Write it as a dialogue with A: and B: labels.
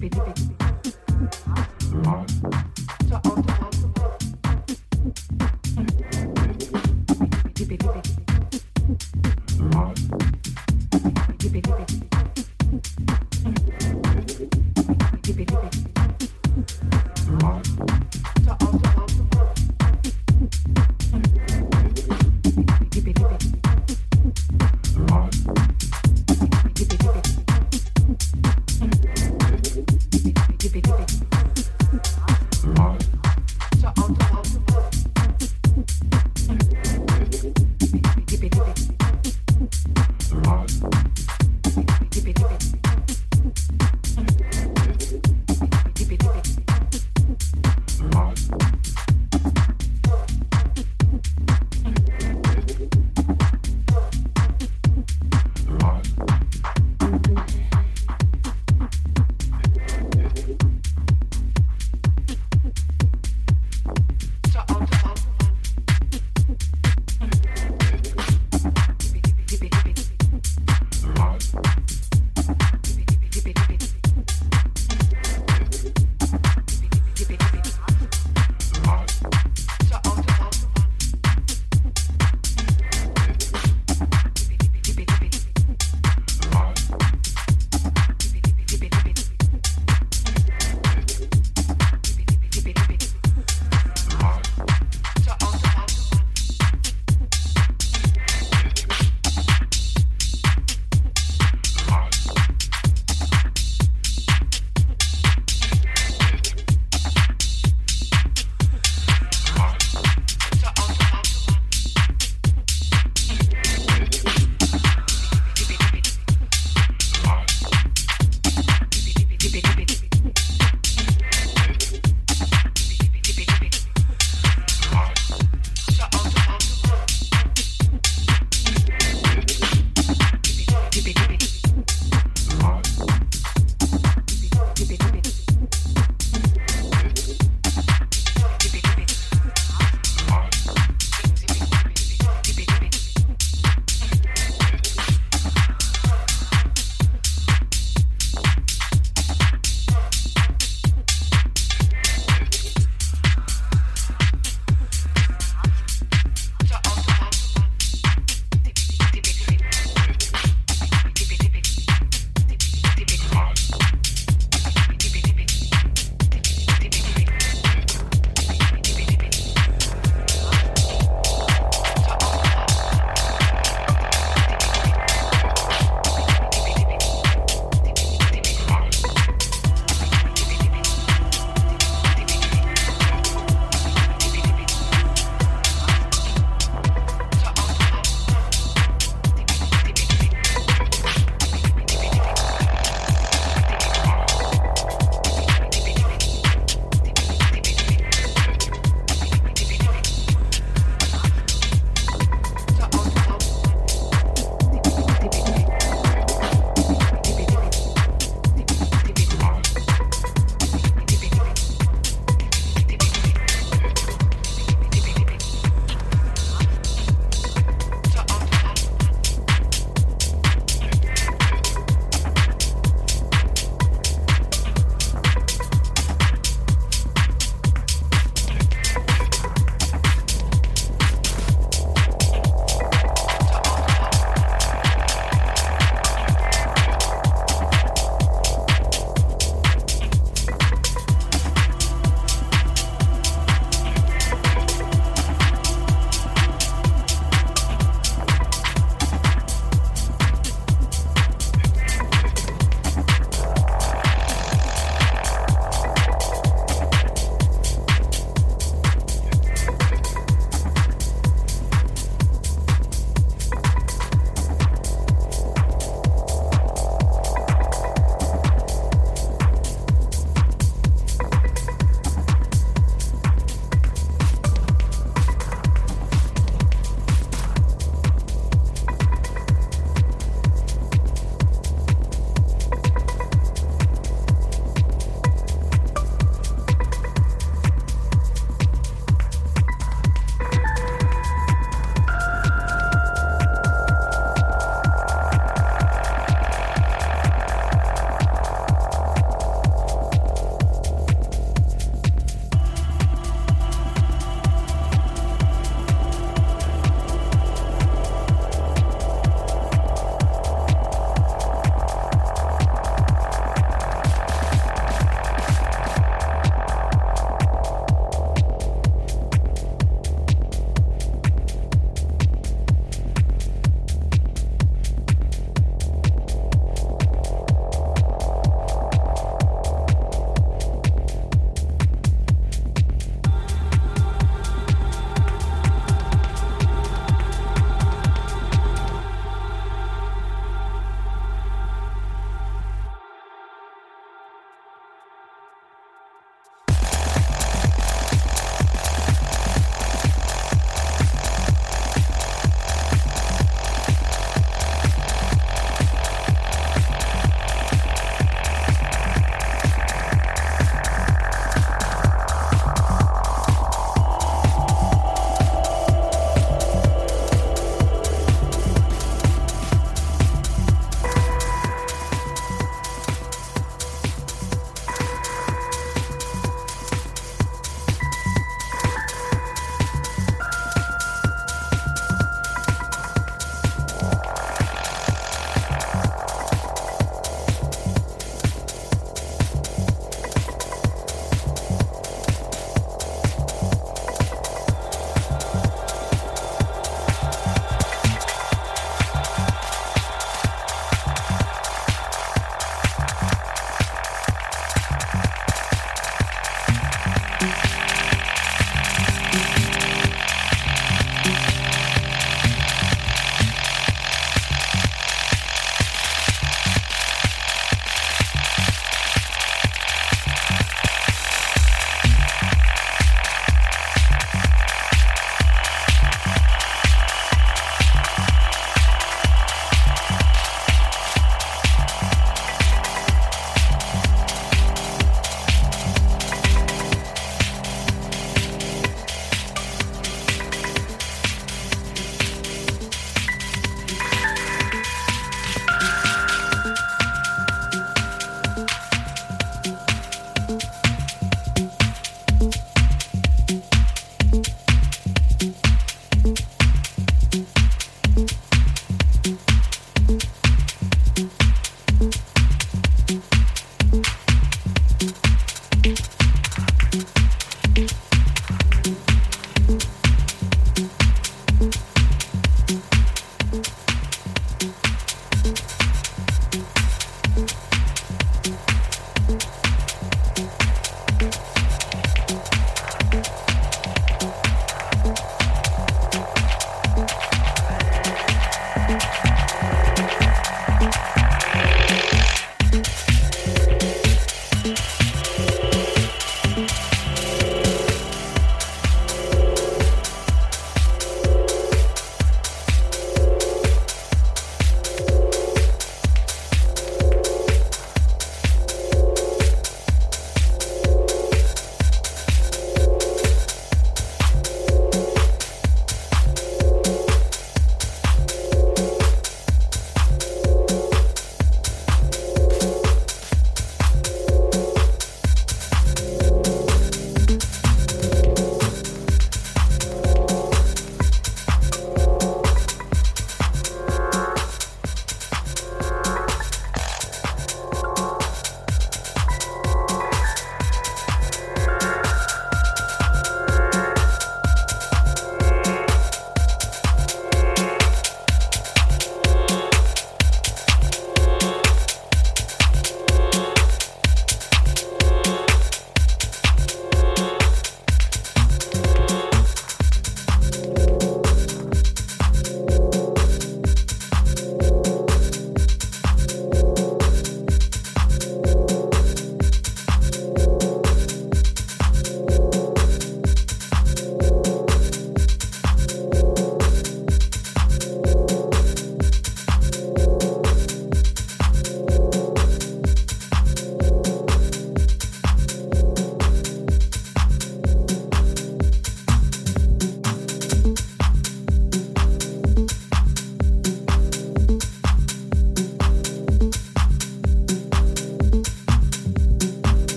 A: pipi, pipi.